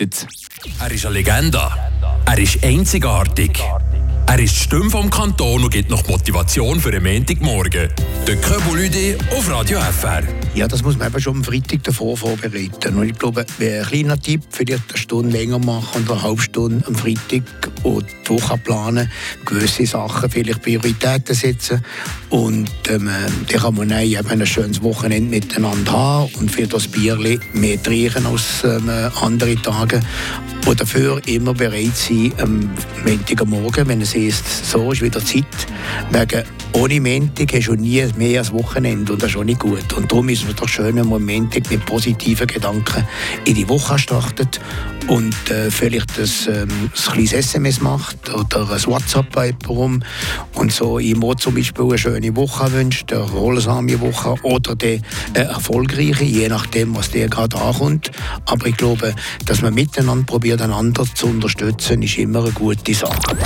begleitet. Er ist eine Legende. Er ist einzigartig. Er ist die Stimme vom Kanton und gibt noch Motivation für den Montagmorgen. Der Köbulüde auf Radio FR. Ja, das muss man eben schon am Freitag davor vorbereiten. Und ich glaube, ein kleiner Tipp, vielleicht eine Stunde länger machen und eine halbe Stunde am Freitag und die Woche planen, gewisse Sachen, vielleicht Prioritäten setzen und ähm, dann kann man dann eben ein schönes Wochenende miteinander haben und für das Bierli mehr trinken als ähm, andere Tage. Und dafür immer bereit sein, am Montagmorgen, wenn es ist, so ist wieder Zeit, wegen ohne Montag hast du nie mehr als Wochenende und das ist auch nicht gut. Und darum ist es doch schön, wenn man Montag mit positiven Gedanken in die Woche startet und äh, vielleicht ein, ähm, ein kleines SMS macht oder ein WhatsApp bei jemandem und so ihm auch zum Beispiel eine schöne Woche wünscht, eine erholsame Woche oder eine äh, erfolgreiche, je nachdem, was der gerade ankommt. Aber ich glaube, dass man miteinander probiert, einander zu unterstützen, ist immer eine gute Sache.